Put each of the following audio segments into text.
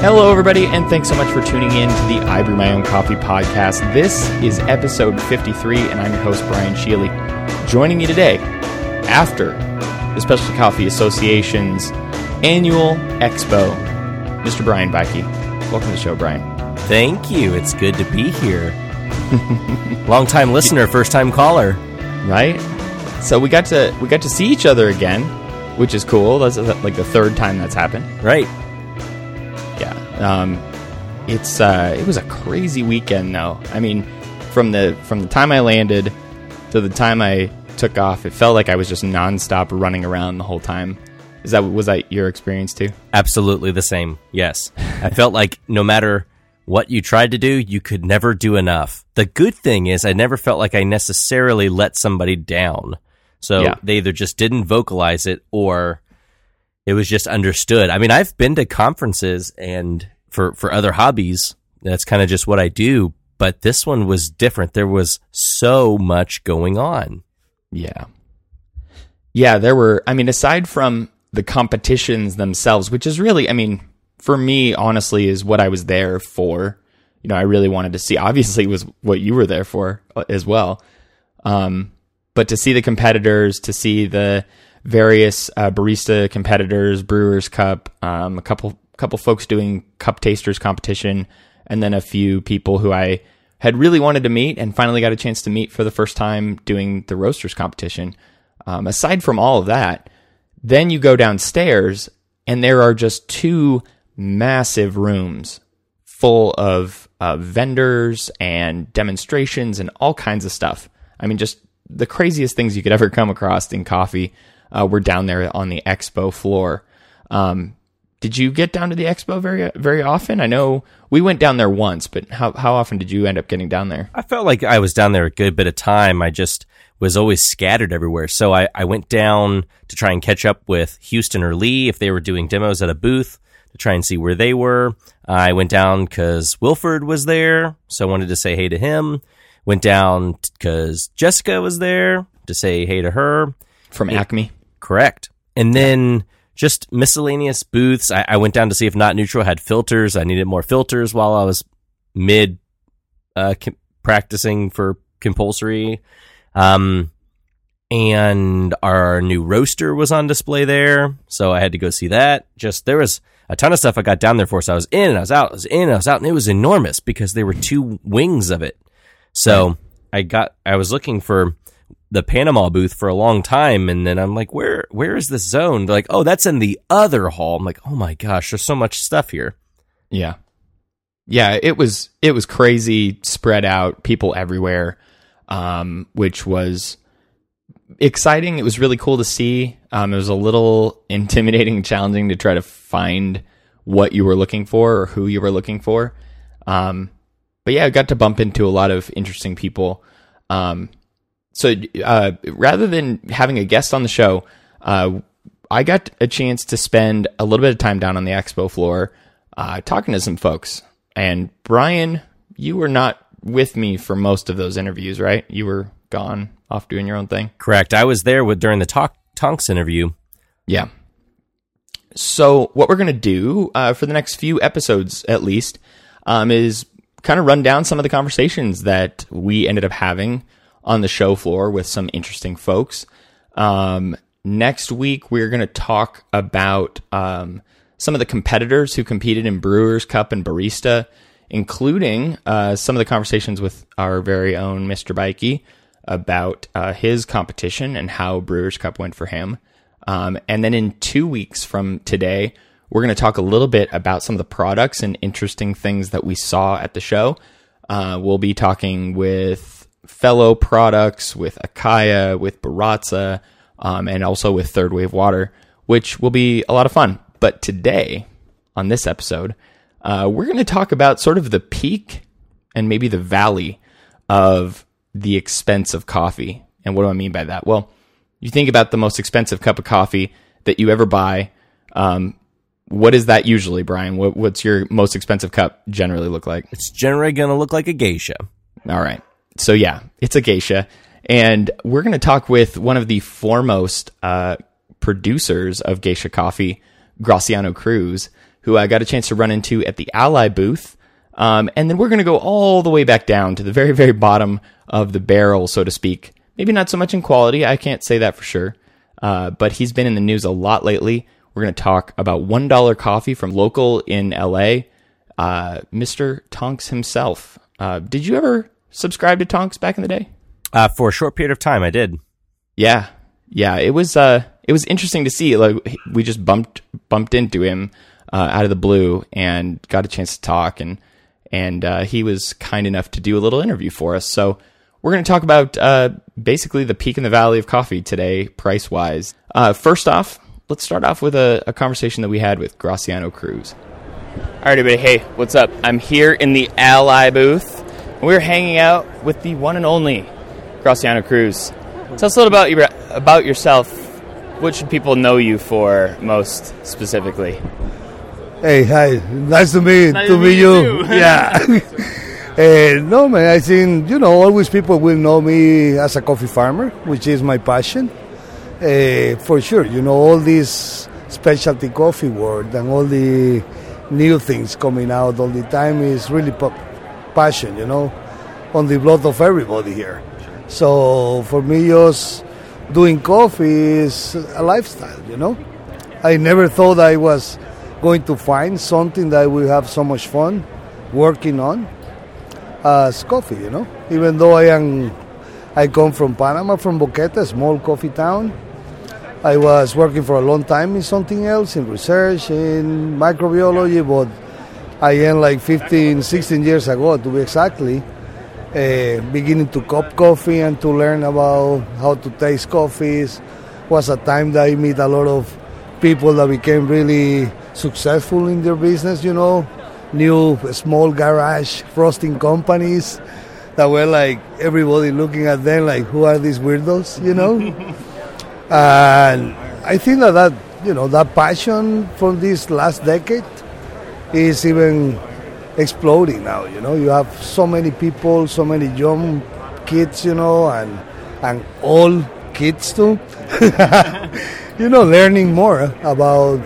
Hello, everybody, and thanks so much for tuning in to the I Brew My Own Coffee podcast. This is episode 53, and I'm your host, Brian Shealy. Joining me today, after the Specialty Coffee Association's annual expo, Mr. Brian Beike. Welcome to the show, Brian. Thank you. It's good to be here. Long time listener, first time caller. Right? So we got to we got to see each other again, which is cool. That's like the third time that's happened. Right. Um, it's uh, it was a crazy weekend though. I mean, from the from the time I landed to the time I took off, it felt like I was just nonstop running around the whole time. Is that was that your experience too? Absolutely the same. Yes. I felt like no matter what you tried to do, you could never do enough. The good thing is I never felt like I necessarily let somebody down. So Yeah. they either just didn't vocalize it or it was just understood. I mean, I've been to conferences and for, for other hobbies, that's kind of just what I do. But this one was different. There was so much going on. Yeah. Yeah, there were, I mean, aside from the competitions themselves, which is really, I mean, for me, honestly, is what I was there for. You know, I really wanted to see, obviously, was what you were there for uh, as well. Um, but to see the competitors, to see the various uh, barista competitors, Brewers Cup, um, a couple couple folks doing cup tasters competition, and then a few people who I had really wanted to meet and finally got a chance to meet for the first time doing the roasters competition. Um, aside from all of that, then you go downstairs and there are just two massive rooms full of uh, vendors and demonstrations and all kinds of stuff. I mean, just the craziest things you could ever come across in coffee uh, were down there on the expo floor. Um, did you get down to the expo very very often? I know we went down there once, but how how often did you end up getting down there? I felt like I was down there a good bit of time. I just was always scattered everywhere. So I, I went down to try and catch up with Houston or Lee if they were doing demos at a booth to try and see where they were. I went down because Wilford was there. So I wanted to say hey to him. Went down because Jessica was there to say hey to her. From Acme. Correct. And then just miscellaneous booths. I, I went down to see if Not Neutral had filters. I needed more filters while I was mid uh, com- practicing for compulsory. Um, and our new roaster was on display there, so I had to go see that. Just there was a ton of stuff I got down there for. So I was in and I was out, I was in and I was out, and it was enormous because there were two wings of it. So I got, I was looking for the Panama booth for a long time, and then I'm like, where, where is this zone? They're like, oh, that's in the other hall. I'm like, oh my gosh, there's so much stuff here. Yeah. Yeah, it was it was crazy spread out, people everywhere. Um, which was exciting. It was really cool to see. Um, it was a little intimidating challenging to try to find what you were looking for or who you were looking for. Um, but yeah, I got to bump into a lot of interesting people. Um, so uh, rather than having a guest on the show, uh, I got a chance to spend a little bit of time down on the expo floor uh, talking to some folks. And Brian, you were not with me for most of those interviews, right? You were gone off doing your own thing. Correct. I was there with during the talk, Tonx interview. Yeah. So what we're gonna do uh, for the next few episodes, at least, um, is kind of run down some of the conversations that we ended up having on the show floor with some interesting folks. Um, next week, we're gonna talk about um, some of the competitors who competed in Brewers Cup and Barista, including uh, some of the conversations with our very own Mr. Beike about uh, his competition and how Brewers Cup went for him. Um, and then in two weeks from today, we're going to talk a little bit about some of the products and interesting things that we saw at the show. Uh, we'll be talking with fellow products, with Acaia, with Baratza, um, and also with Third Wave Water, which will be a lot of fun. But today, on this episode, uh, we're going to talk about sort of the peak and maybe the valley of the expense of coffee. And what do I mean by that? Well, you think about the most expensive cup of coffee that you ever buy. Um, what is that usually, Brian? What, what's your most expensive cup generally look like? It's generally going to look like a geisha. All right. So yeah, it's a geisha, and we're going to talk with one of the foremost uh, producers of geisha coffee, Graciano Cruz, who I got a chance to run into at the Ally booth. Um, and then we're going to go all the way back down to the very, very bottom of the barrel, so to speak. Maybe not so much in quality. I can't say that for sure. Uh, but he's been in the news a lot lately. We're going to talk about $1 coffee from local in LA, uh, Mr. Tonx himself. Uh, did you ever subscribe to Tonx back in the day? Uh, for a short period of time, I did. Yeah, yeah. It was uh, it was interesting to see. Like we just bumped bumped into him uh, out of the blue and got a chance to talk, and and uh, he was kind enough to do a little interview for us. So we're going to talk about uh, basically the peak in the valley of coffee today, price wise. Uh, first off, let's start off with a, a conversation that we had with Graciano Cruz. All right, everybody. Hey, what's up? I'm here in the Ally booth. We're hanging out with the one and only Graciano Cruz. Tell us a little about your, about yourself. What should people know you for most specifically? Hey, hi. Nice to meet Nice to to meet meet you. you yeah. Eh, no, man. I think you know always people will know me as a coffee farmer, which is my passion. Eh, for sure, you know all this specialty coffee world and all the new things coming out all the time is really pa- passion. You know, on the blood of everybody here. So for me, just doing coffee is a lifestyle. You know, I never thought I was going to find something that will have so much fun working on as coffee, you know. Even though I am, I come from Panama, from Boquete, a small coffee town. I was working for a long time in something else, in research, in microbiology, but I am like 15, 16 years ago, to be exactly, uh, beginning to cup coffee and to learn about how to taste coffees. Was a time that I meet a lot of people that became really successful in their business, you know, new small garage roasting companies that were like everybody looking at them like, who are these weirdos, you know? and I think that, that, you know, that passion from this last decade is even exploding now, you know? You have so many people, so many young kids, you know, and, and old kids too, you know, learning more about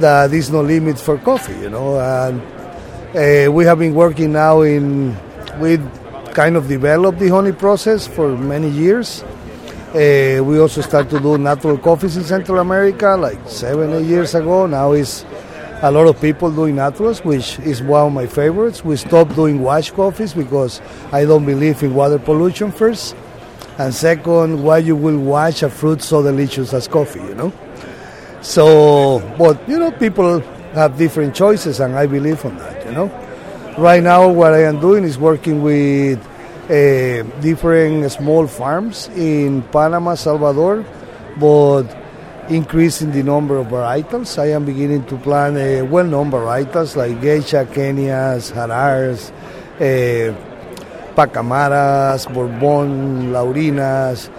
that there's no limits for coffee, you know. And uh, we have been working now in we kind of developed the honey process for many years. Uh, we also started to do natural coffees in Central America like seven, eight years ago. Now is a lot of people doing naturals, which is one of my favorites. We stopped doing wash coffees because I don't believe in water pollution first. And second, why you will wash a fruit so delicious as coffee, you know? So, but you know, people have different choices, and I believe on that. You know, right now what I am doing is working with uh, different small farms in Panama, Salvador, but increasing the number of varietals. I am beginning to plant uh, well-known varietals like Geisha, Kenyas, Harars, uh, Pacamaras, Bourbon, Laurinas.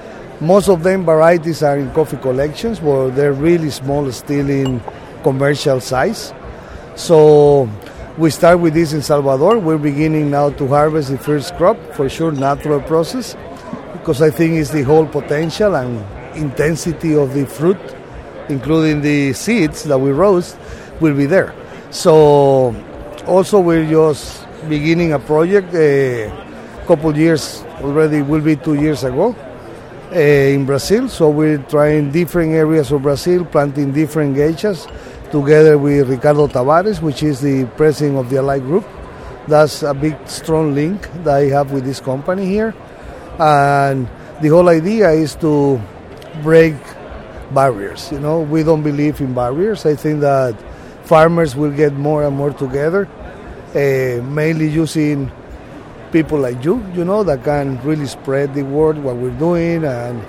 Most of them varieties are in coffee collections, but they're really small, still in commercial size. So we start with this in Salvador. We're beginning now to harvest the first crop, for sure, natural process, because I think it's the whole potential and intensity of the fruit, including the seeds that we roast, will be there. So also we're just beginning a project a couple years already, will be two years ago, uh, in Brazil. So we're trying different areas of Brazil, planting different geishas together with Ricardo Tavares, which is the president of the Ally Group. That's a big, strong link that I have with this company here. And the whole idea is to break barriers. You know, we don't believe in barriers. I think that farmers will get more and more together, uh, mainly using people like you, you know, that can really spread the word what we're doing and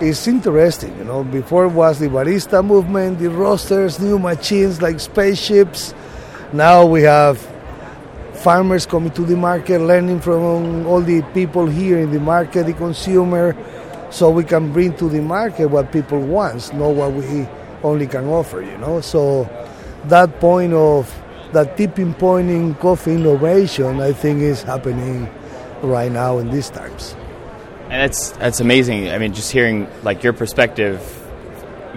it's interesting, you know. Before was the barista movement, the roasters, new machines like spaceships. Now we have farmers coming to the market, learning from all the people here in the market, the consumer, so we can bring to the market what people want, not what we only can offer, you know. So that point of that tipping point in coffee innovation, I think, is happening right now in these times. And that's that's amazing. I mean, just hearing like your perspective,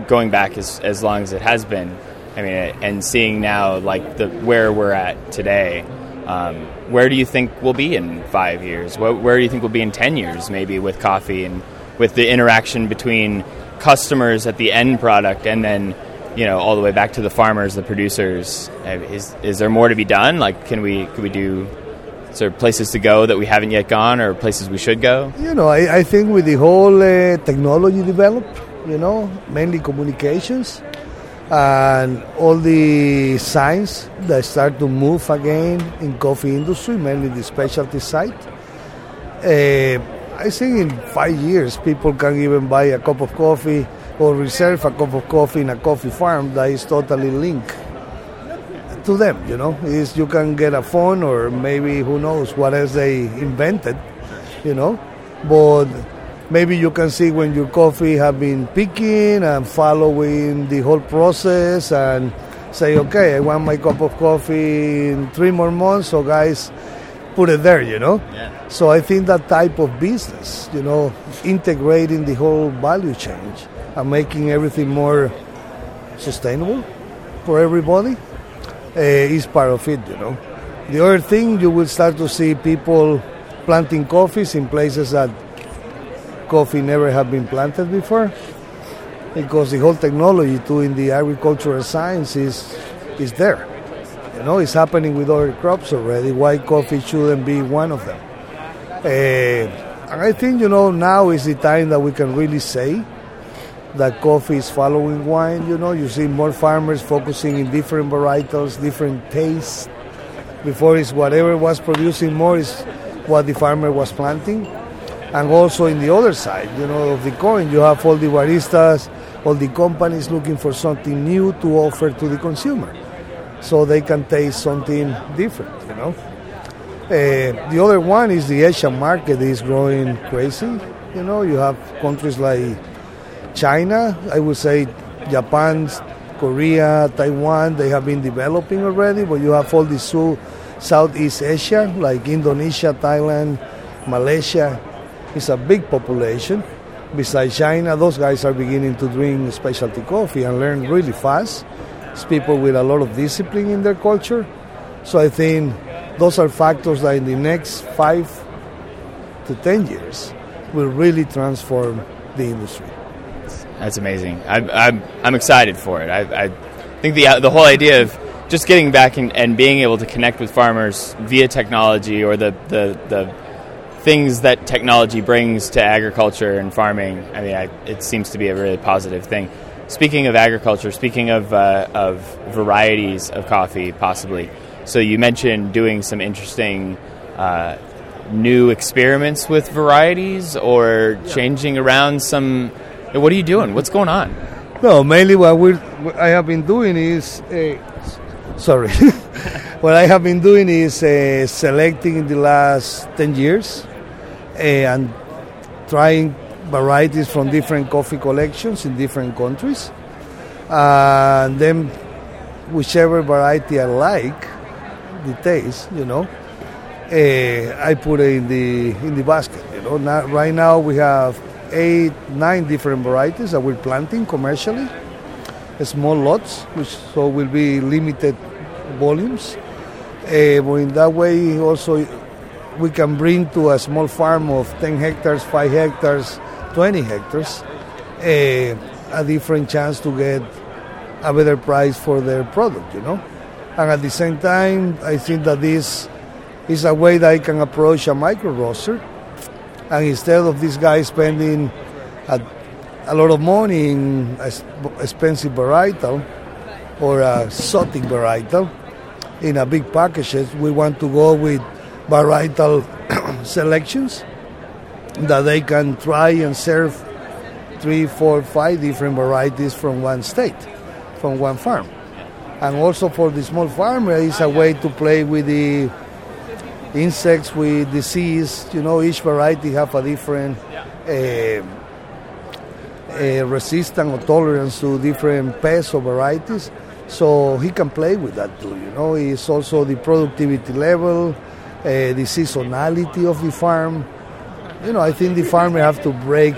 going back as as long as it has been, I mean, and seeing now like the where we're at today, um, where do you think we'll be in five years? Where, where do you think we'll be in ten years, maybe with coffee and with the interaction between customers at the end product and then you know all the way back to the farmers, the producers. Is is there more to be done? Like, can we can we do? Is there places to go that we haven't yet gone, or places we should go? You know, I, I think with the whole uh, technology developed, you know, mainly communications and all the signs that start to move again in coffee industry, mainly the specialty side. Uh, I think in five years people can even buy a cup of coffee or reserve a cup of coffee in a coffee farm that is totally linked to them. You know, is you can get a phone or maybe who knows what else they invented. You know, but maybe you can see when your coffee have been picking and following the whole process and say, okay, I want my cup of coffee in three more months. So guys, put it there, you know. Yeah. So I think that type of business, you know, integrating the whole value chain and making everything more sustainable for everybody uh, is part of it, you know. The other thing, you will start to see people planting coffees in places that coffee never have been planted before because the whole technology too in the agricultural science is, is there. It's happening with other crops already. Why coffee shouldn't be one of them? Uh, and I think, you know, now is the time that we can really say that coffee is following wine. You know, you see more farmers focusing in different varietals, different tastes. Before is whatever was producing more is what the farmer was planting. And also in the other side, you know, of the coin, you have all the baristas, all the companies looking for something new to offer to the consumer, so they can taste something different. You know. Uh, the other one is the Asian market is growing crazy. You know, you have countries like China, I would say Japan, Korea, Taiwan, they have been developing already, but you have all the South, Southeast Asia, like Indonesia, Thailand, Malaysia. It's a big population. Besides China, those guys are beginning to drink specialty coffee and learn really fast. It's people with a lot of discipline in their culture. So I think those are factors that in the next five to ten years will really transform the industry. That's amazing. I'm, I'm, I'm excited for it. I, I think the, the whole idea of just getting back and, and being able to connect with farmers via technology or the, the, the things that technology brings to agriculture and farming, I mean, I, it seems to be a really positive thing. Speaking of agriculture, speaking of, uh, of varieties of coffee, possibly, so you mentioned doing some interesting uh, new experiments with varieties or changing around some what are you doing? What's going on? No, mainly what we I have been doing is uh, sorry. what I have been doing is uh, selecting in the last 10 years uh, and trying varieties from different coffee collections in different countries. and then whichever variety I like, the taste, you know, I put it in the in the basket. You know, now, right now we have eight, nine different varieties that we're planting commercially, small lots, which so will be limited volumes. Uh, but in that way, also we can bring to a small farm of 10 hectares, 5 hectares, 20 hectares uh, a different chance to get a better price for their product, you know. And at the same time, I think that this is a way that I can approach a micro roaster and instead of this guy spending a, a lot of money in expensive varietal or a exotic varietal in a big packages, we want to go with varietal selections that they can try and serve three, four, five different varieties from one state, from one farm. And also for the small farmer, it's a way to play with the insects with disease. You know, each variety have a different uh, uh, resistance or tolerance to different pests or varieties. So he can play with that too. You know, it's also the productivity level, uh, the seasonality of the farm. You know, I think the farmer have to break,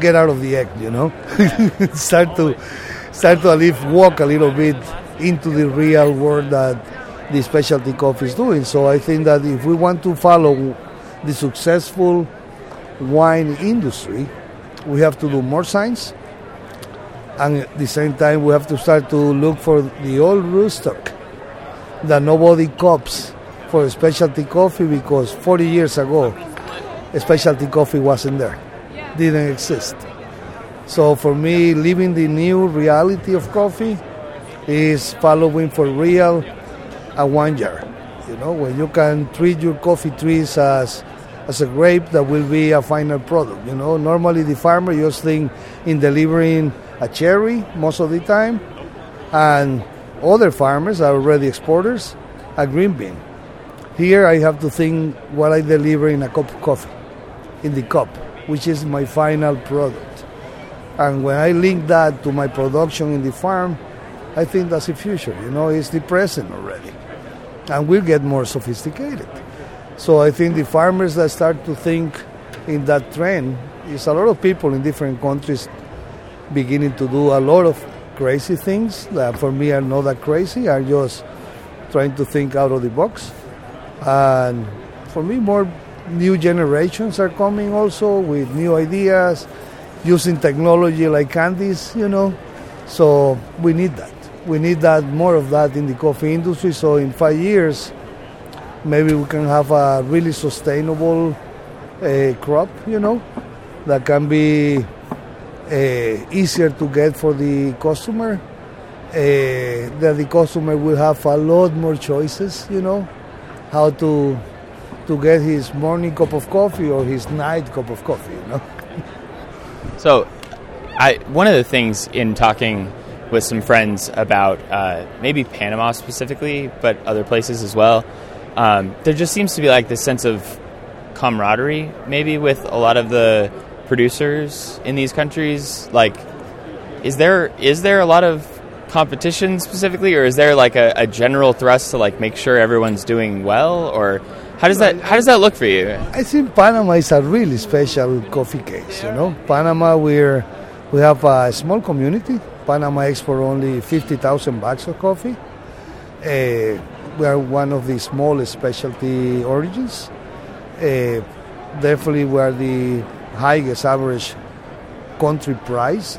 get out of the egg. You know, start to start to least walk a little bit into the real world that the specialty coffee is doing. So I think that if we want to follow the successful wine industry, we have to do more science, and at the same time we have to start to look for the old rootstock that nobody cops for specialty coffee because 40 years ago specialty coffee wasn't there. Didn't exist. So for me living the new reality of coffee is following for real a wine jar you know when you can treat your coffee trees as as a grape that will be a final product you know. Normally the farmer just think in delivering a cherry most of the time and other farmers are already exporters a green bean. Here I have to think what I deliver in a cup of coffee, in the cup, which is my final product. And when I link that to my production in the farm, I think that's the future. You know, it's the present already. And we'll get more sophisticated. So I think the farmers that start to think in that trend is a lot of people in different countries beginning to do a lot of crazy things that for me are not that crazy, are just trying to think out of the box. And for me, more new generations are coming also with new ideas, using technology like Candice, you know. So we need that. We need that more of that in the coffee industry. So in five years, maybe we can have a really sustainable uh, crop, you know, that can be uh, easier to get for the customer. Uh, that the customer will have a lot more choices, you know, how to to get his morning cup of coffee or his night cup of coffee. You know. So, I one of the things in talking with some friends about uh, maybe Panama specifically, but other places as well, um, there just seems to be like this sense of camaraderie, maybe with a lot of the producers in these countries. Like, is there is there a lot of competition specifically, or is there like a, a general thrust to like make sure everyone's doing well, or how does that how does that look for you? I think Panama is a really special coffee case. You know, Panama we're we have a small community. Panama export only fifty thousand bags of coffee. Uh, we are one of the smallest specialty origins. Uh, definitely, we are the highest average country price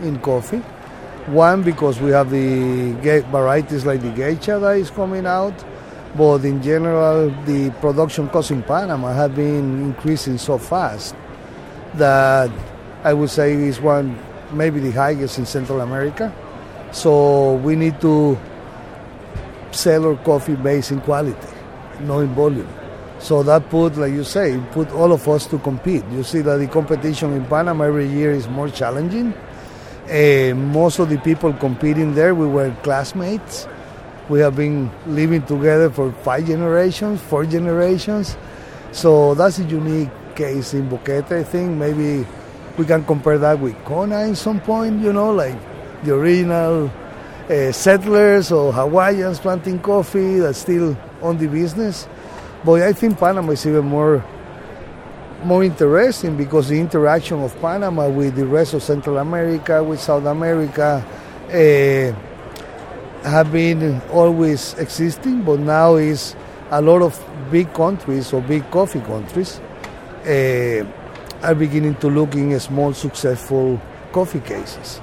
in coffee. One because we have the varieties like the geisha that is coming out, but in general, the production cost in Panama has been increasing so fast that I would say is one maybe the highest in Central America. So we need to sell our coffee based in quality, not in volume. So that put, like you say, put all of us to compete. You see that the competition in Panama every year is more challenging. Uh, most of the people competing there, we were classmates. We have been living together for five generations, four generations. So that's a unique case in Boquete, I think. Maybe we can compare that with Kona in some point, you know, like the original uh, settlers or Hawaiians planting coffee that's still on the business. But I think Panama is even more more interesting because the interaction of Panama with the rest of Central America, with South America, uh, have been always existing, but now is a lot of big countries or big coffee countries uh, are beginning to look in small successful coffee cases.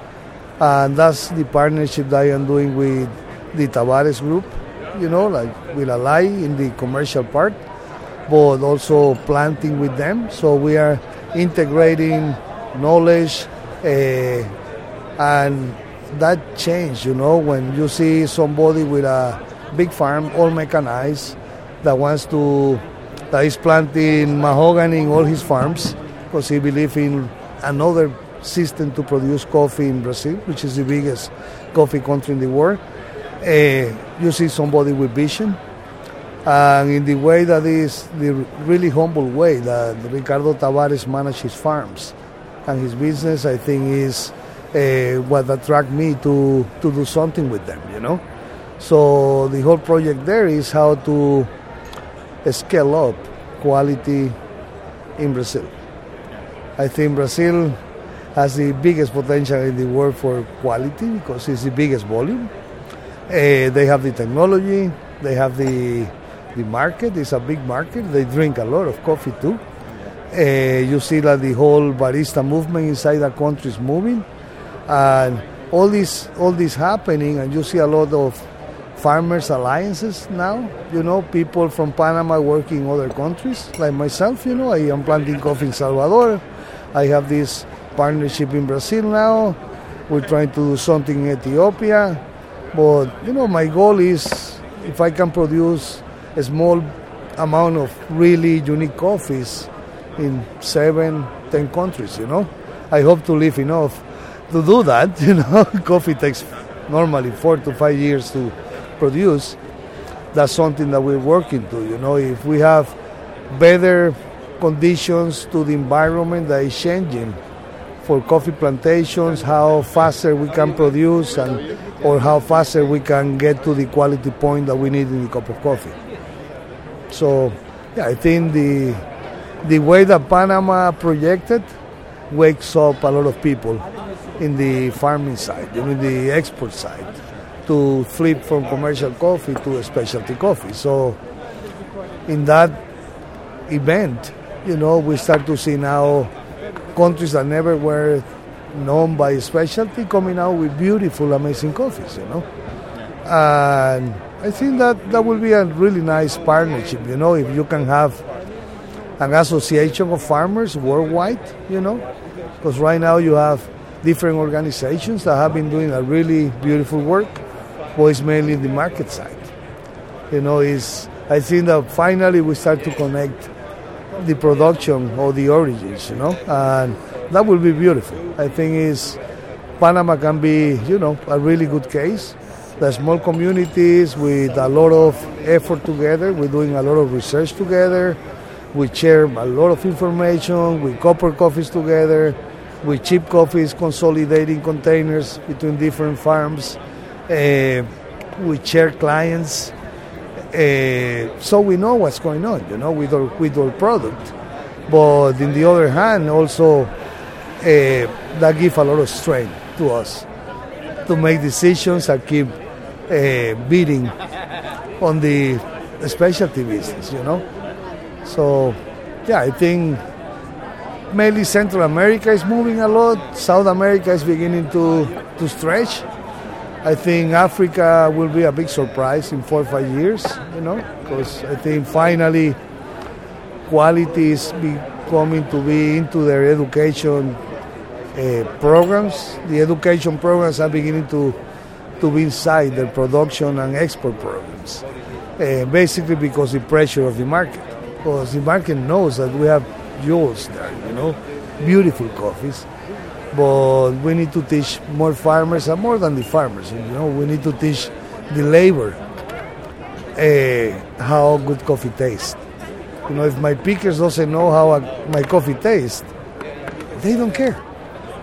And that's the partnership that I am doing with the Tavares Group, you know, like with Ally in the commercial part but also planting with them. So we are integrating knowledge uh, and that change, you know, when you see somebody with a big farm, all mechanized, that wants to, that is planting mahogany in all his farms because he believes in another system to produce coffee in Brazil, which is the biggest coffee country in the world. Uh, you see somebody with vision, and in the way that is the really humble way that Ricardo Tavares manages his farms and his business, I think is uh, what attract me to to do something with them. You know, so the whole project there is how to scale up quality in Brazil. I think Brazil has the biggest potential in the world for quality because it's the biggest volume. Uh, they have the technology, they have the the market. It's a big market. They drink a lot of coffee too. Uh, you see that the whole barista movement inside the country is moving, and all this all this happening, and you see a lot of farmers alliances now. You know, people from Panama working in other countries, like myself. You know, I am planting coffee in Salvador. I have this partnership in Brazil now. We're trying to do something in Ethiopia, but you know, my goal is if I can produce a small amount of really unique coffees in seven, ten countries. You know, I hope to live enough to do that. You know, coffee takes normally four to five years to produce. That's something that we're working to. You know, if we have better conditions to the environment that is changing for coffee plantations, how faster we can produce and or how faster we can get to the quality point that we need in the cup of coffee. So, yeah, I think the the way that Panama projected wakes up a lot of people in the farming side, you in the export side, to flip from commercial coffee to specialty coffee. So, in that event, you know, we start to see now countries that never were known by specialty coming out with beautiful, amazing coffees, you know. And I think that that will be a really nice partnership, you know, if you can have an association of farmers worldwide, you know, because right now you have different organizations that have been doing a really beautiful work, but it's mainly the market side. You know, is I think that finally we start to connect the production or the origins, you know, and that will be beautiful. I think is Panama can be, you know, a really good case the small communities with a lot of effort together. We're doing a lot of research together. We share a lot of information. We copper coffees together. We cheap coffees, consolidating containers between different farms. Uh, we share clients. Uh, so we know what's going on, you know, with our, with our product. But in the other hand, also uh, that gives a lot of strength to us to make decisions and keep uh, bidding on the specialty business, you know. So, yeah, I think mainly Central America is moving a lot. South America is beginning to, to stretch. I think Africa will be a big surprise in four or five years, you know, because I think finally quality is becoming to be into their education uh, programs. The education programs are beginning to to be inside their production and export programs. Uh, basically because the pressure of the market. Because the market knows that we have jewels there, you know, beautiful coffees. But we need to teach more farmers and more than the farmers, you know, we need to teach the labor uh, how good coffee tastes. You know, if my pickers doesn't know how a, my coffee tastes, they don't care.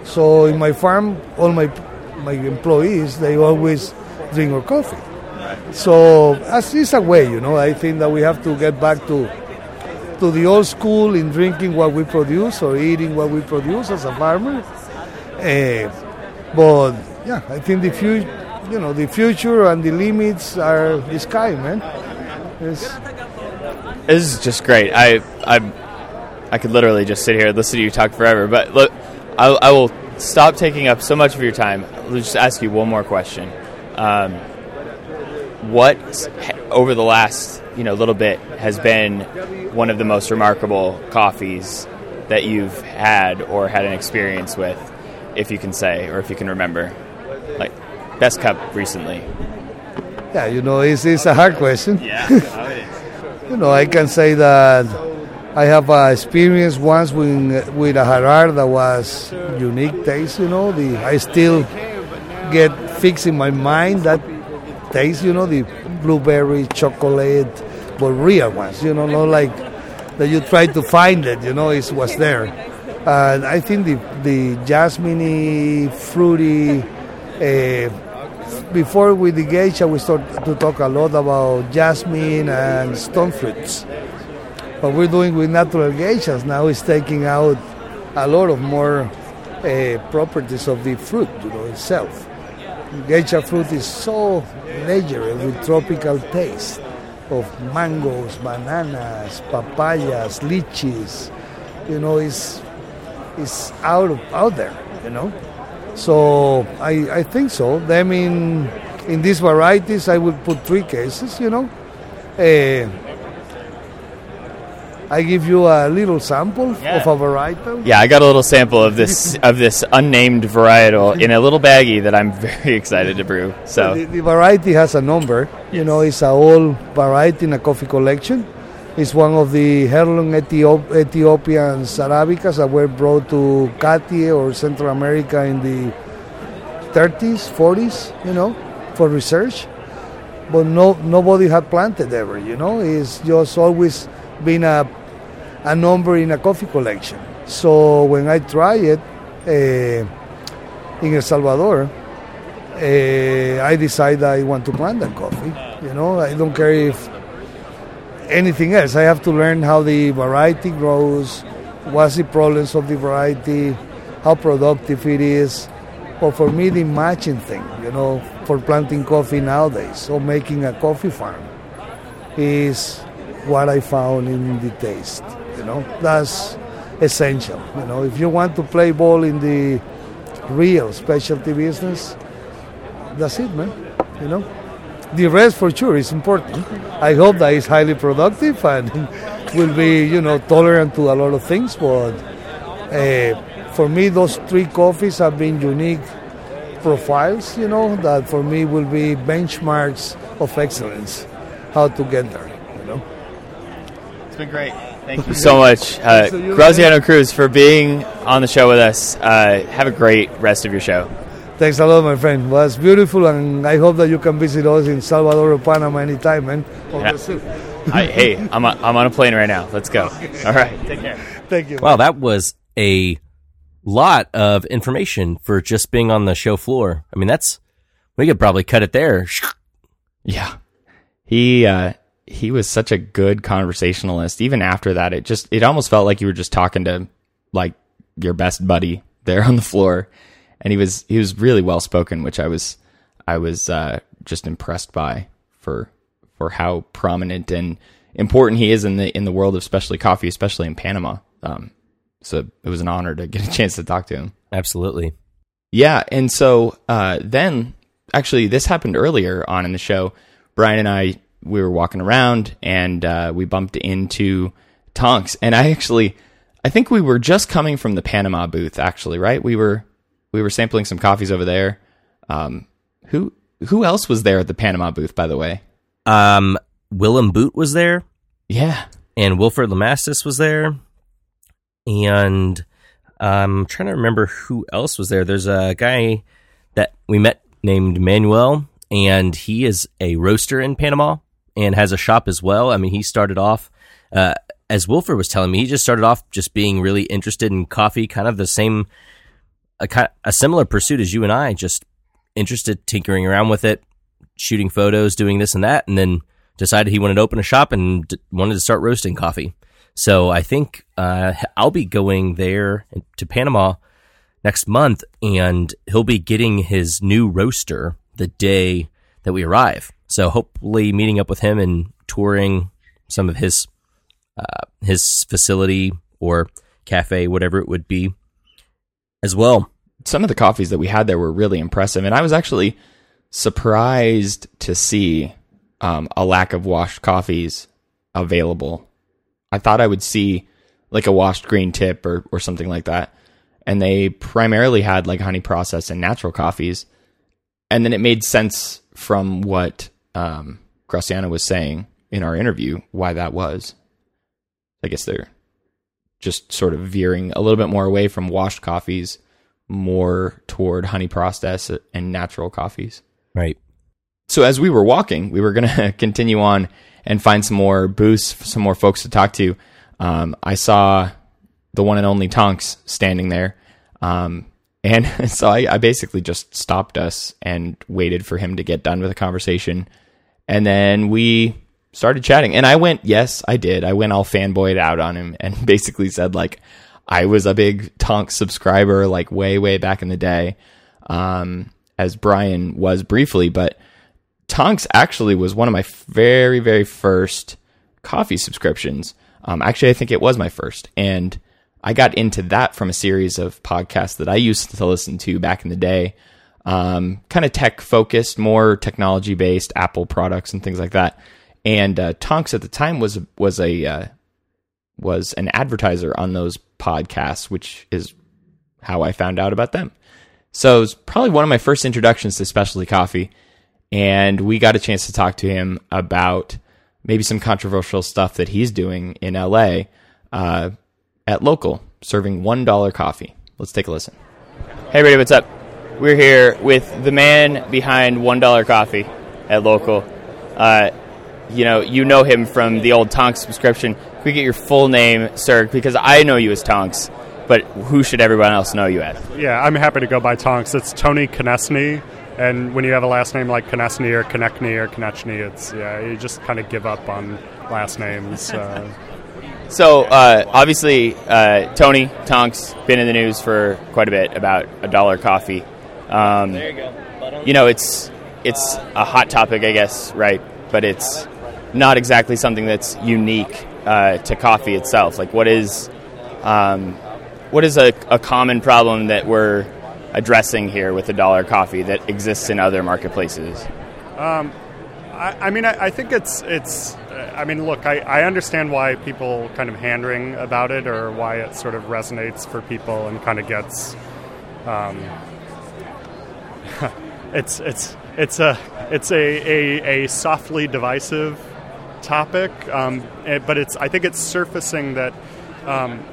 So in my farm, all my my employees, they always drink our coffee. So as is a way, you know, I think that we have to get back to to the old school in drinking what we produce or eating what we produce as a farmer. Uh, but yeah, I think the future, you know, the future and the limits are the sky, man. It's, this is just great. I I I could literally just sit here and listen to you talk forever. But look, I, I will stop taking up so much of your time. I'll just ask you one more question. Um, what over the last you know little bit has been one of the most remarkable coffees that you've had or had an experience with, if you can say or if you can remember, like best cup recently? Yeah, you know, it's, it's a hard question. Yeah, you know, I can say that I have uh, experience once with, with a harar that was unique taste. You know, the I still get fixed in my mind that taste. You know, the blueberry, chocolate, but real ones. You know, not like that you try to find it. You know, it was there. And I think the the jasmine fruity. Uh, before with the geisha, we start to talk a lot about jasmine and stone fruits what we're doing with natural geishas now is taking out a lot of more uh, properties of the fruit, you know, itself. Geisha fruit is so legendary with tropical taste of mangoes, bananas, papayas, lychees. You know, it's it's out of, out there. You know, so I I think so. I mean, in these varieties, I would put three cases. You know. Uh, I give you a little sample Yeah. of a varietal. Yeah, I got a little sample of this of this unnamed varietal in a little baggie that I'm very excited to brew. So the variety has a number. You know, it's a old variety in a coffee collection. It's one of the heirloom Ethiop- Ethiopian Arabicas that were brought to CATIE or Central America in the 30s, 40s, you know, for research. But no, nobody had planted ever, you know. It's just always been a, a number in a coffee collection. So when I try it uh, in El Salvador, uh, I decide I want to plant that coffee. You know, I don't care if anything else. I have to learn how the variety grows, what's the problems of the variety, how productive it is. But for me, the matching thing, you know, for planting coffee nowadays or making a coffee farm is what I found in the taste. You know, that's essential. You know, if you want to play ball in the real specialty business, that's it, man. You know, the rest for sure is important. I hope that it's highly productive and will be, you know, tolerant to a lot of things. But uh, for me, those three coffees have been unique profiles. You know, that for me will be benchmarks of excellence. How to get there. You know. it's been great. Thank you so much, uh, So you- Graciano Cruz, for being on the show with us. Uh, have a great rest of your show. Thanks a lot, my friend. It was beautiful, and I hope that you can visit us in Salvador or Panama anytime, man. Yeah. I, hey, I'm on, I'm on a plane right now. Let's go. All right, take care. Thank you. Wow, that was a lot of information for just being on the show floor. I mean, that's we could probably cut it there. Yeah. He uh he was such a good conversationalist. Even after that, it just it almost felt like you were just talking to like your best buddy there on the floor. And he was he was really well spoken, which I was I was uh just impressed by for for how prominent and important he is in the in the world of specialty coffee, especially in Panama. Um so it was an honor to get a chance to talk to him. Absolutely. Yeah, and so uh, then actually this happened earlier on in the show. Brian and I we were walking around and uh, we bumped into Tonx, and I actually I think we were just coming from the Panama booth. Actually, right? We were we were sampling some coffees over there. Um, who who else was there at the Panama booth? By the way, Um, Willem Boot was there, yeah, and Wilford Lamastus was there, and I'm trying to remember who else was there. There's a guy that we met named Manuel, and he is a roaster in Panama and has a shop as well. I mean, he started off, uh, as Wilford was telling me, he just started off just being really interested in coffee, kind of the same, a, a similar pursuit as you and I, just interested tinkering around with it, shooting photos, doing this and that, and then decided he wanted to open a shop and d- wanted to start roasting coffee. So I think uh, I'll be going there to Panama next month, and he'll be getting his new roaster the day that we arrive. So hopefully, meeting up with him and touring some of his uh, his facility or cafe, whatever it would be, as well. some of the coffees that we had there were really impressive, and I was actually surprised to see um, a lack of washed coffees available. I thought I would see like a washed green tip or or something like that, and they primarily had like honey process and natural coffees, and then it made sense from what um, Graciano was saying in our interview why that was. I guess they're just sort of veering a little bit more away from washed coffees more toward honey process and natural coffees. Right. So as we were walking, we were going to continue on and find some more booths, some more folks to talk to. Um, I saw the one and only Tonx standing there. Um, and so I, I basically just stopped us and waited for him to get done with the conversation. And then we started chatting. And I went, yes, I did. I went all fanboyed out on him and basically said, like, I was a big Tonx subscriber, like way, way back in the day, um, as Brian was briefly. But Tonx actually was one of my very, very first coffee subscriptions. Um, actually, I think it was my first. And I got into that from a series of podcasts that I used to listen to back in the day. Um, kind of tech focused, more technology based, Apple products and things like that. And uh, Tonx at the time was was a uh, was an advertiser on those podcasts, which is how I found out about them. So it was probably one of my first introductions to specialty coffee. And we got a chance to talk to him about maybe some controversial stuff that he's doing in LA uh, at Locol, serving $1 coffee. Let's take a listen. Hey, everybody, what's up? We're here with the man behind $1 coffee at Locol. Uh, you know, you know him from the old Tonx subscription. Can we get your full name, sir? Because I know you as Tonx, but who should everyone else know you as? Yeah, I'm happy to go by Tonx. It's Tony Konecny, and when you have a last name like Konechny or Konechny or Konechny, it's yeah, you just kind of give up on last names. Uh, So uh, obviously, uh, Tony Tonx been in the news for quite a bit about a dollar coffee. Um, there you go. You know, it's it's a hot topic, I guess, right? But it's not exactly something that's unique uh, to coffee itself. Like, what is um, what is a, a common problem that we're addressing here with the dollar coffee that exists in other marketplaces? I, I mean, I, I think it's it's. I mean, look, I, I understand why people kind of hand wring about it, or why it sort of resonates for people and kind of gets. Um, it's it's it's a it's a, a, a softly divisive topic, um, eh, but it's I think it's surfacing that um,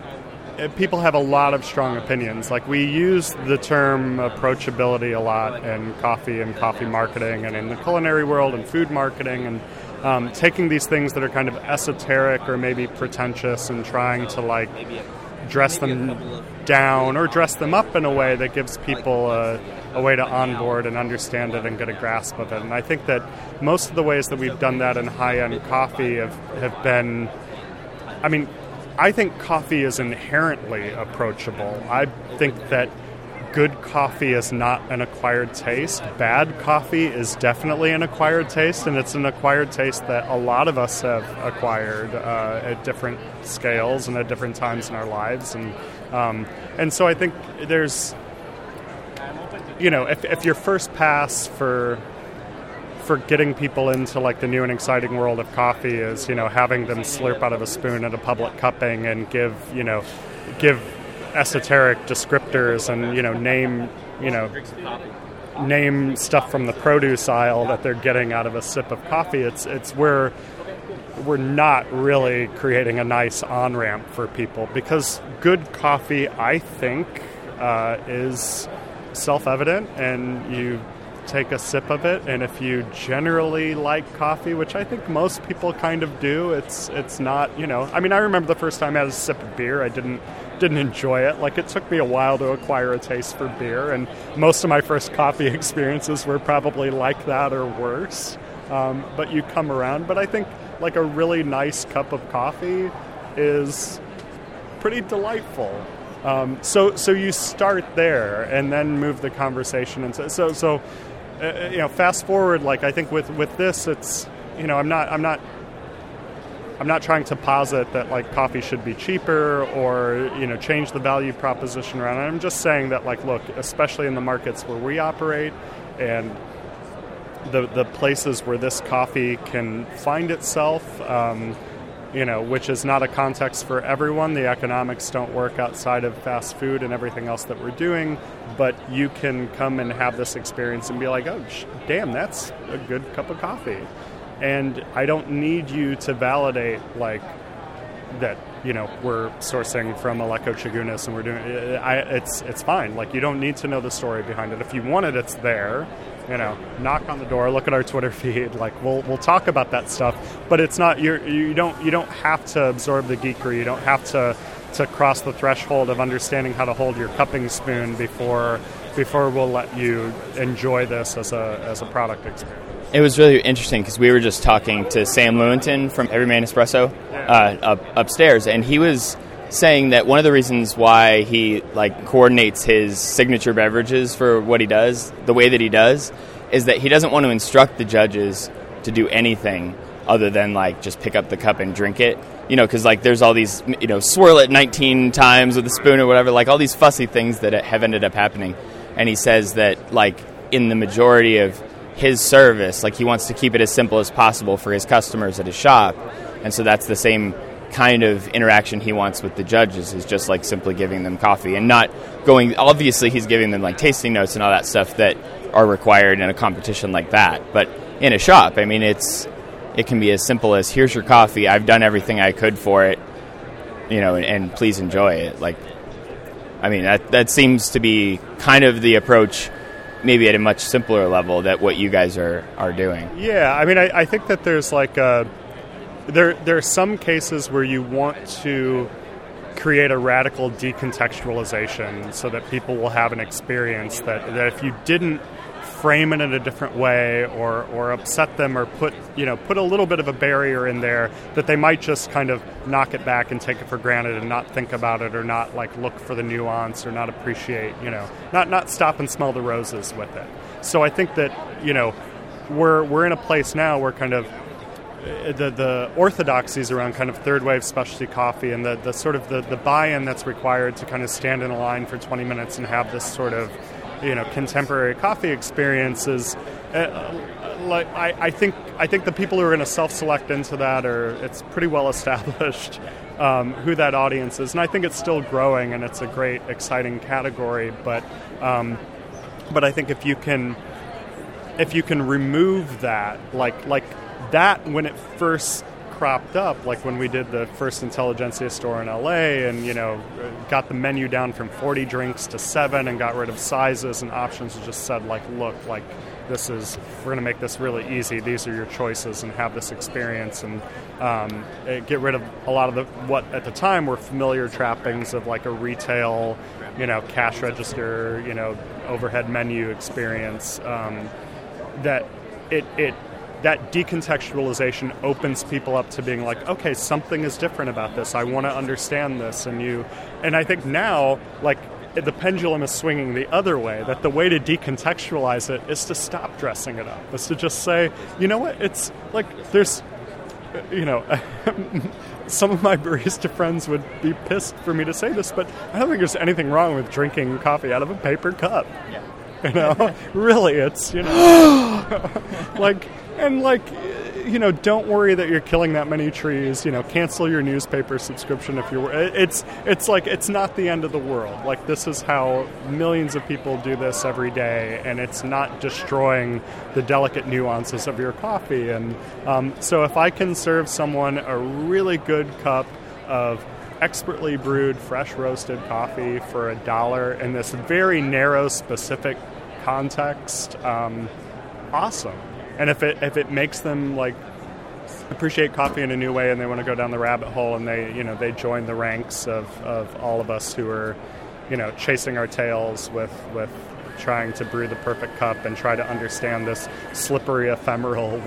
eh, people have a lot of strong opinions. Like we use the term approachability a lot in coffee and coffee marketing, and in the culinary world and food marketing, and um, taking these things that are kind of esoteric or maybe pretentious and trying to like dress them down or dress them up in a way that gives people a, a way to onboard and understand it and get a grasp of it. And I think that most of the ways that we've done that in high end coffee have, have been, I mean, I think coffee is inherently approachable. I think that good coffee is not an acquired taste. Bad coffee is definitely an acquired taste, and it's an acquired taste that a lot of us have acquired uh, at different scales and at different times in our lives. And um, and so I think there's, you know, if, if your first pass for for getting people into like the new and exciting world of coffee is you know having them slurp out of a spoon at a public cupping and give you know give esoteric descriptors and you know name you know name stuff from the produce aisle that they're getting out of a sip of coffee it's it's where we're not really creating a nice on ramp for people because good coffee I think uh, is self evident and you take a sip of it and if you generally like coffee which i think most people kind of do it's it's not you know i mean i remember the first time i had a sip of beer i didn't didn't enjoy it. Like it took me a while to acquire a taste for beer and most of my first coffee experiences were probably like that or worse. Um, but you come around. But i think like a really nice cup of coffee is pretty delightful. Um, so so you start there and then move the conversation and so so, so uh, you know fast forward like I think with with this it's you know I'm not I'm not I'm not trying to posit that like coffee should be cheaper or you know change the value proposition around it. I'm just saying that like look especially in the markets where we operate and the the places where this coffee can find itself um, you know, which is not a context for everyone. The economics don't work outside of fast food and everything else that we're doing, but you can come and have this experience and be like, oh, sh- damn, that's a good cup of coffee. And I don't need you to validate, like, that you know we're sourcing from Aleco Chigounis and we're doing uh, I, it's it's fine. Like you don't need to know the story behind it. If you want it it's there you know. Knock on the door look at our Twitter feed. Like we'll we'll talk about that stuff. But it's not you you don't you don't have to absorb the geekery. You don't have to to cross the threshold of understanding how to hold your cupping spoon before before we'll let you enjoy this as a as a product experience It was really interesting because we were just talking to Sam Lewontin from Everyman Espresso uh, up, upstairs, and he was saying that one of the reasons why he like coordinates his signature beverages for what he does the way that he does is that he doesn't want to instruct the judges to do anything other than like just pick up the cup and drink it. You know because like there's all these you know swirl it 19 times with a spoon or whatever like all these fussy things that have ended up happening. And he says that like in the majority of his service. Like he wants to keep it as simple as possible for his customers at his shop. And so that's the same kind of interaction he wants with the judges is just like simply giving them coffee and not going obviously he's giving them like tasting notes and all that stuff that are required in a competition like that. But in a shop i mean it's it can be as simple as here's your coffee. I've done everything i could for it you know and, and please enjoy it. Like i mean that that seems to be kind of the approach maybe at a much simpler level that what you guys are are doing. Yeah i mean i, I think that there's like a there there are some cases where you want to create a radical decontextualization so that people will have an experience that, that if you didn't frame it in a different way or, or upset them or put you know put a little bit of a barrier in there that they might just kind of knock it back and take it for granted and not think about it or not like look for the nuance or not appreciate you know not not stop and smell the roses with it. So I think that you know we're we're in a place now where kind of eh, the, the orthodoxies around kind of third wave specialty coffee and the, the sort of the, the buy-in that's required to kind of stand in a line for 20 minutes and have this sort of you know contemporary coffee experiences. uh, like I, I think I think the people who are going to self-select into that are it's pretty well established um, who that audience is and I think it's still growing and it's a great exciting category but um, but I think if you can if you can remove that like like that when it first cropped up, like when we did the first Intelligentsia store in LA and, you know, got the menu down from 40 drinks to seven and got rid of sizes and options and just said, like, look, like, this is, we're going to make this really easy. These are your choices and have this experience and um, eh, get rid of a lot of the, what at the time were familiar trappings of like a retail, you know, cash register, you know, overhead menu experience. Um, that it, it that decontextualization opens people up to being like, okay, something is different about this. I want to understand this, and you, and I think now, like the pendulum is swinging the other way. That the way to decontextualize it is to stop dressing it up. Is to just say, you know what? It's like there's, you know. some of my barista friends would be pissed for me to say this, but I don't think there's anything wrong with drinking coffee out of a paper cup. Yeah. You know, really, it's you know, like and like you know don't worry that you're killing that many trees you know cancel your newspaper subscription if you're it's it's like it's not the end of the world. Like this is how millions of people do this every day and it's not destroying the delicate nuances of your coffee. And um, so if i can serve someone a really good cup of expertly brewed fresh roasted coffee for a dollar in this very narrow specific context um, awesome and if it if it makes them like appreciate coffee in a new way and they want to go down the rabbit hole and they you know they join the ranks of, of all of us who are you know chasing our tails with with trying to brew the perfect cup and try to understand this slippery ephemeral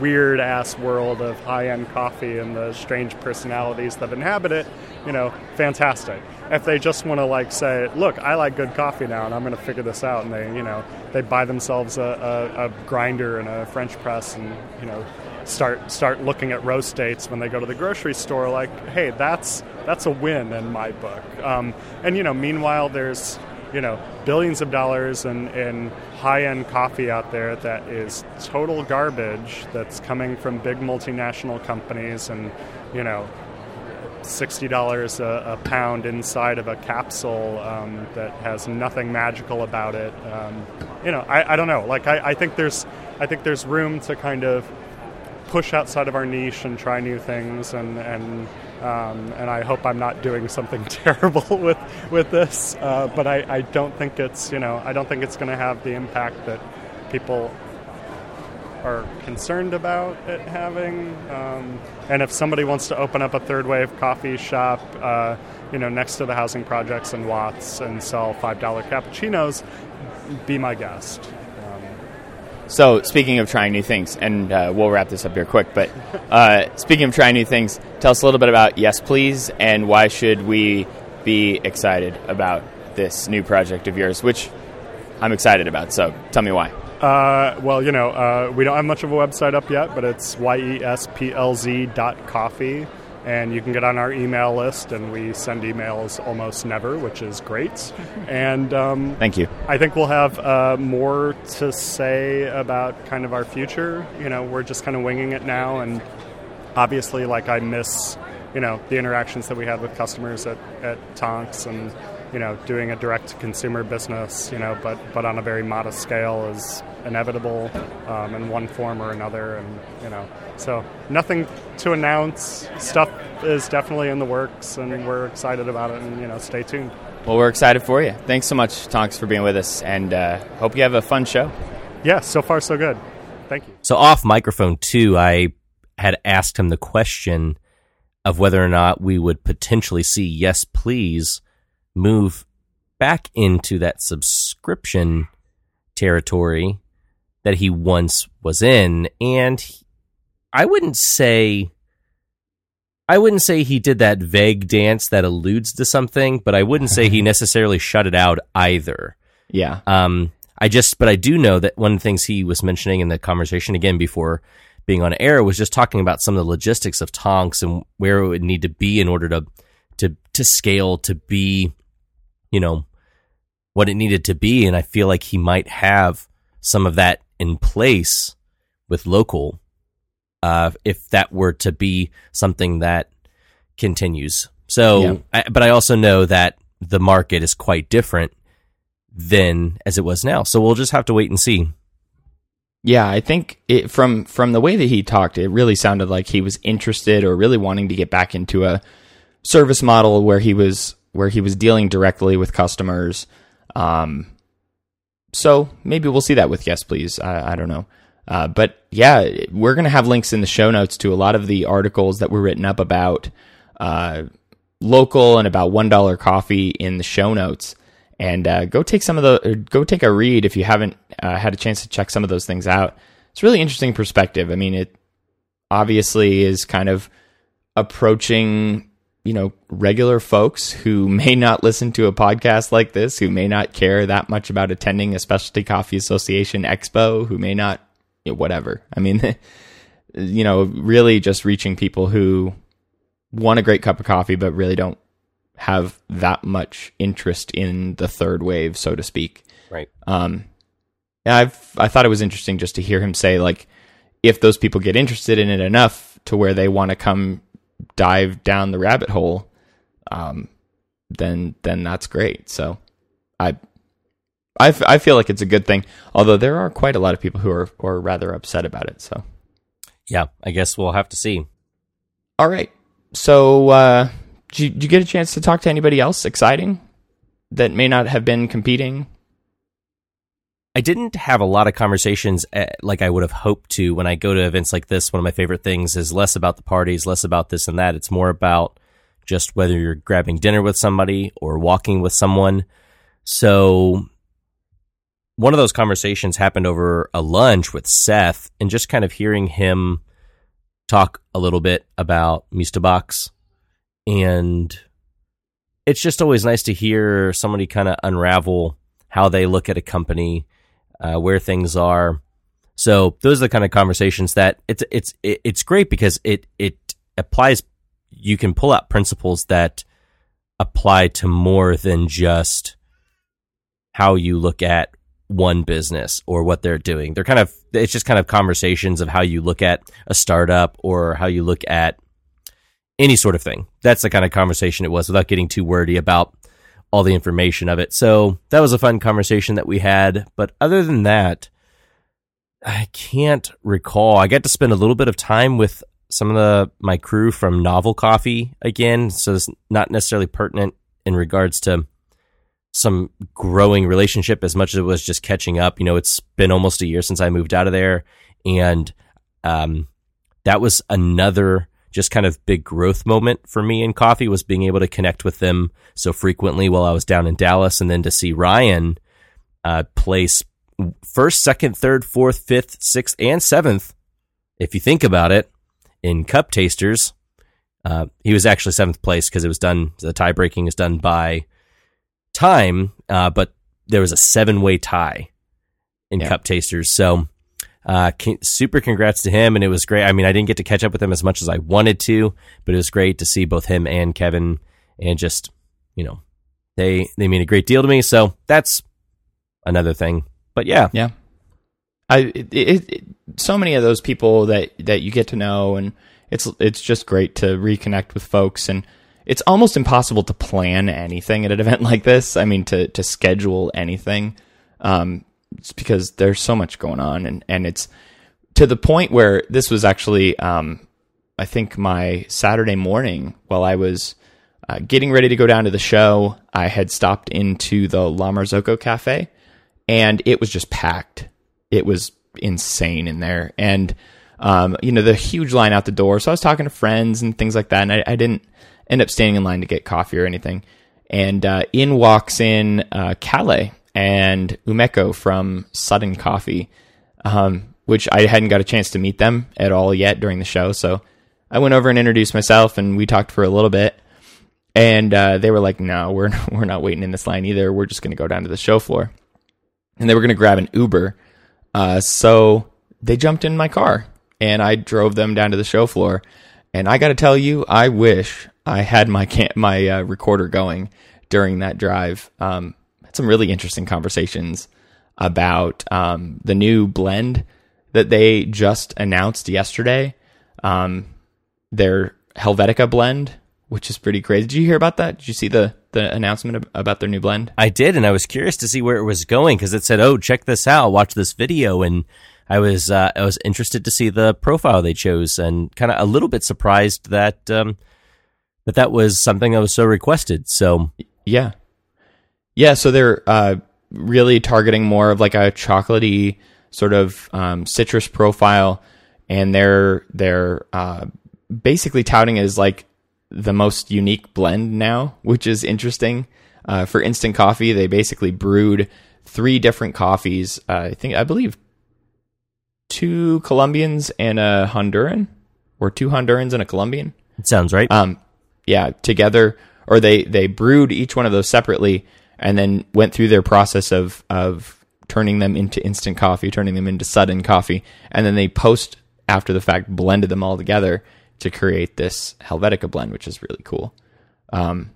weird, ass world of high end coffee and the strange personalities that inhabit it you know fantastic if they just want to like say, look, I like good coffee now, and I'm going to figure this out, and they you know they buy themselves a, a, a grinder and a French press, and you know start start looking at roast dates when they go to the grocery store. Like, hey, that's that's a win in my book. Um, and you know, meanwhile, there's you know billions of dollars in, in high-end coffee out there that is total garbage that's coming from big multinational companies and you know sixty dollars a, pound inside of a capsule um, that has nothing magical about it. Um, you know, I, I, don't know. Like, I, I, think there's, I think there's room to kind of push outside of our niche and try new things, and and um, and I hope I'm not doing something terrible with with this. Uh, but I, I don't think it's, you know, I don't think it's going to have the impact that people are concerned about it having. Um, and if somebody wants to open up a third wave coffee shop, uh, you know, next to the housing projects and Watts and sell five dollar cappuccinos, be my guest. So, speaking of trying new things, and uh, we'll wrap this up here quick, but uh, speaking of trying new things, tell us a little bit about Yes Please and why should we be excited about this new project of yours, which I'm excited about. So, tell me why. Uh, well, you know, uh, we don't have much of a website up yet, but it's yesplz dot coffee, and you can get on our email list, and we send emails almost never, which is great. And um, Thank you. I think we'll have uh, more to say about kind of our future. You know, we're just kind of winging it now, and obviously, like I miss, you know, the interactions that we had with customers at, at Tonx and you know, doing a direct to consumer business, you know, but, but on a very modest scale is inevitable um, in one form or another. And, you know, so nothing to announce. Stuff is definitely in the works, and we're excited about it. And, you know, stay tuned. Well, we're excited for you. Thanks so much, Tonx, for being with us, and uh, hope you have a fun show. Yeah, so far, so good. Thank you. So off microphone too, I had asked him the question of whether or not we would potentially see Yes Please move back into that subscription territory that he once was in and he, I wouldn't say I wouldn't say he did that vague dance that alludes to something, but I wouldn't say he necessarily shut it out either. Yeah. Um, I just, but I do know that one of the things he was mentioning in the conversation again before being on air was just talking about some of the logistics of Tonx and where it would need to be in order to to to scale to be, you know, what it needed to be. And I feel like he might have some of that in place with Locol, uh, if that were to be something that continues. So, Yeah. I, but I also know that the market is quite different than as it was now. So we'll just have to wait and see. Yeah, I think it, from from the way that he talked, it really sounded like he was interested or really wanting to get back into a service model where he was where he was dealing directly with customers. Um, so maybe we'll see that with yes, please. I, I don't know, uh, but yeah, we're gonna have links in the show notes to a lot of the articles that were written up about uh, Locol and about one dollar coffee in the show notes and uh, go take some of the go take a read if you haven't uh, had a chance to check some of those things out. It's really interesting perspective. I mean, it obviously is kind of approaching you know regular folks who may not listen to a podcast like this, who may not care that much about attending a specialty coffee association expo, who may not you know, whatever. I mean, you know, really just reaching people who want a great cup of coffee but really don't have that much interest in the third wave, so to speak. Right. Um, yeah, I've I thought it was interesting just to hear him say like, if those people get interested in it enough to where they want to come dive down the rabbit hole, um, then then that's great. So, I. I, f- I feel like it's a good thing, although there are quite a lot of people who are, are rather upset about it. So, Yeah, I guess we'll have to see. all right. So, uh, did you, did you get a chance to talk to anybody else exciting that may not have been competing? I didn't have a lot of conversations uh, like I would have hoped to when I go to events like this. One of my favorite things is less about the parties, less about this and that. It's more about just whether you're grabbing dinner with somebody or walking with someone. So one of those conversations happened over a lunch with Seth and just kind of hearing him talk a little bit about Box, and it's just always nice to hear somebody kind of unravel how they look at a company, uh, where things are. So those are the kind of conversations that it's it's it's great because it it applies. You can pull out principles that apply to more than just how you look at one business or what they're doing. They're kind of it's just kind of conversations of how you look at a startup or how you look at any sort of thing. That's the kind of conversation it was without getting too wordy about all the information of it. So that was a fun conversation that we had. But other than that, I can't recall. I got to spend a little bit of time with some of the my crew from Novel Coffee again. So it's not necessarily pertinent in regards to some growing relationship as much as it was just catching up. You know, it's been almost a year since I moved out of there, and um, that was another just kind of big growth moment for me in coffee was being able to connect with them so frequently while I was down in Dallas, and then to see Ryan uh, place first, second, third, fourth, fifth, sixth, and seventh. If you think about it, in Cup Tasters, uh, he was actually seventh place because it was done. The tie breaking is done by time, uh, but there was a seven way tie in Yeah. Cup Tasters. So, uh, super congrats to him, and it was great. I mean, I didn't get to catch up with him as much as I wanted to, but it was great to see both him and Kevin, and just you know, they they mean a great deal to me. So that's another thing. But yeah, Yeah. I it, it, it, so many of those people that that you get to know and it's it's just great to reconnect with folks and it's almost impossible to plan anything at an event like this. I mean to to schedule anything um it's because there's so much going on and and it's to the point where this was actually um I think my Saturday morning while I was uh, getting ready to go down to the show, I had stopped into the La Marzocco Cafe and it was just packed. It was insane in there. And, um, you know, the huge line out the door. So I was talking to friends and things like that. And I, I didn't end up standing in line to get coffee or anything. And uh, in walks in uh, Kalle and Umeko from Sudden Coffee, um, which I hadn't got a chance to meet them at all yet during the show. So I went over and introduced myself, and we talked for a little bit. And uh, they were like, "No, we're we're not waiting in this line either. We're just going to go down to the show floor." And they were going to grab an Uber. Uh, so they jumped in my car, and I drove them down to the show floor. And I got to tell you, I wish I had my can- my uh, recorder going during that drive. Um, some really interesting conversations about um, the new blend that they just announced yesterday. Um, their Helvetica blend, which is pretty crazy. Did you hear about that? Did you see the the announcement ab- about their new blend? I did, and I was curious to see where it was going because it said, "Oh, check this out, watch this video," and I was uh, I was interested to see the profile they chose, and kind of a little bit surprised that um, that that was something that was so requested. So Yeah. Yeah, so they're uh, really targeting more of like a chocolatey sort of um, citrus profile, and they're they're uh, basically touting it as like the most unique blend now, which is interesting. Uh, for instant coffee, they basically brewed three different coffees. Uh, I think I believe two Colombians and a Honduran, or two Hondurans and a Colombian it sounds right. um, yeah, together, or they they brewed each one of those separately, and then went through their process of of turning them into instant coffee, turning them into sudden coffee, and then they post after the fact blended them all together to create this Helvetica blend, which is really cool. Um,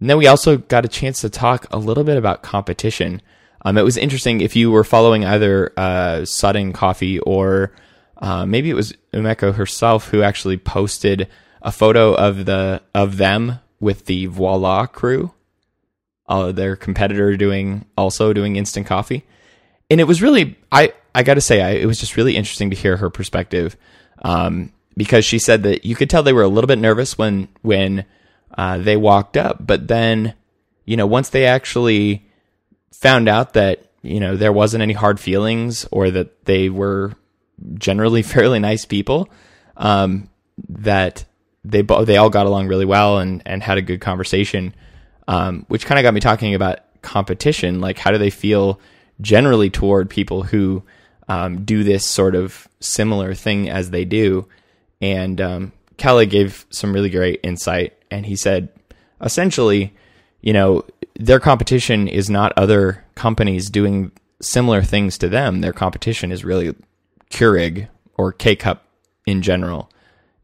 and then we also got a chance to talk a little bit about competition. Um, it was interesting if you were following either uh, Sudden Coffee or uh, maybe it was Umeko herself who actually posted a photo of the of them with the Voila crew, uh, their competitor doing also doing instant coffee, and it was really I I got to say I, it was just really interesting to hear her perspective um, because she said that you could tell they were a little bit nervous when when uh, they walked up, but then you know once they actually found out that you know there wasn't any hard feelings or that they were generally fairly nice people um, that they bo- they all got along really well and and had a good conversation um, which kind of got me talking about competition like how do they feel generally toward people who um, do this sort of similar thing as they do and um, Kalle gave some really great insight and he said essentially you know their competition is not other companies doing similar things to them their competition is really Keurig or K Cup in general,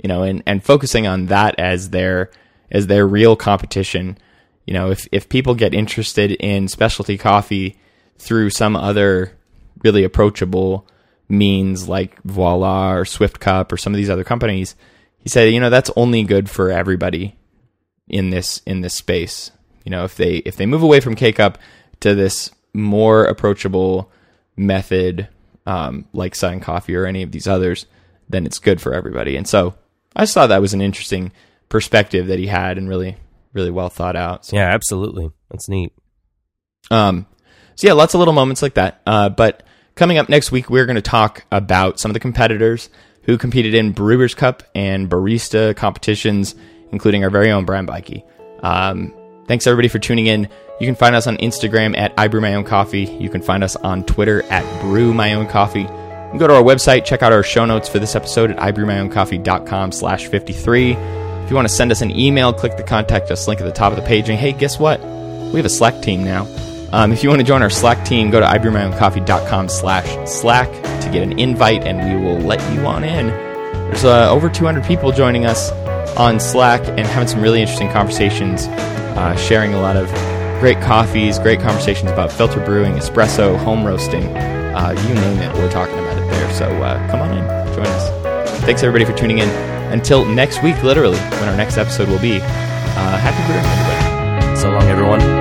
you know, and, and focusing on that as their as their real competition. You know, if if people get interested in specialty coffee through some other really approachable means like Voila or Swift Cup or some of these other companies, he said, you know, that's only good for everybody in this in this space. You know, if they if they move away from K Cup to this more approachable method um, like Sudden Coffee or any of these others, then it's good for everybody. And so I just thought that was an interesting perspective that he had and really, really well thought out. So, yeah, absolutely. That's neat. um, so yeah, lots of little moments like that. Uh, but coming up next week, we're going to talk about some of the competitors who competed in Brewers Cup and barista competitions, including our very own Brian Bikey. Um, Thanks everybody for tuning in. You can find us on Instagram at I Brew My Own Coffee. You can find us on Twitter at Brew My Own Coffee. You can go to our website, check out our show notes for this episode at ibrewmyowncoffee.com slash 53. If you want to send us an email, click the contact us link at the top of the page. And hey, guess what? We have a Slack team now. Um, if you want to join our Slack team, go to ibrewmyowncoffee.com slash Slack to get an invite and we will let you on in. There's uh, over 200 people joining us on Slack and having some really interesting conversations, uh, sharing a lot of great coffees, great conversations about filter brewing, espresso, home roasting, uh, you name it. We're talking about it there. So uh, come on in, join us. Thanks everybody for tuning in. Until next week, literally, when our next episode will be. Uh, happy brewing, everybody. So long, everyone.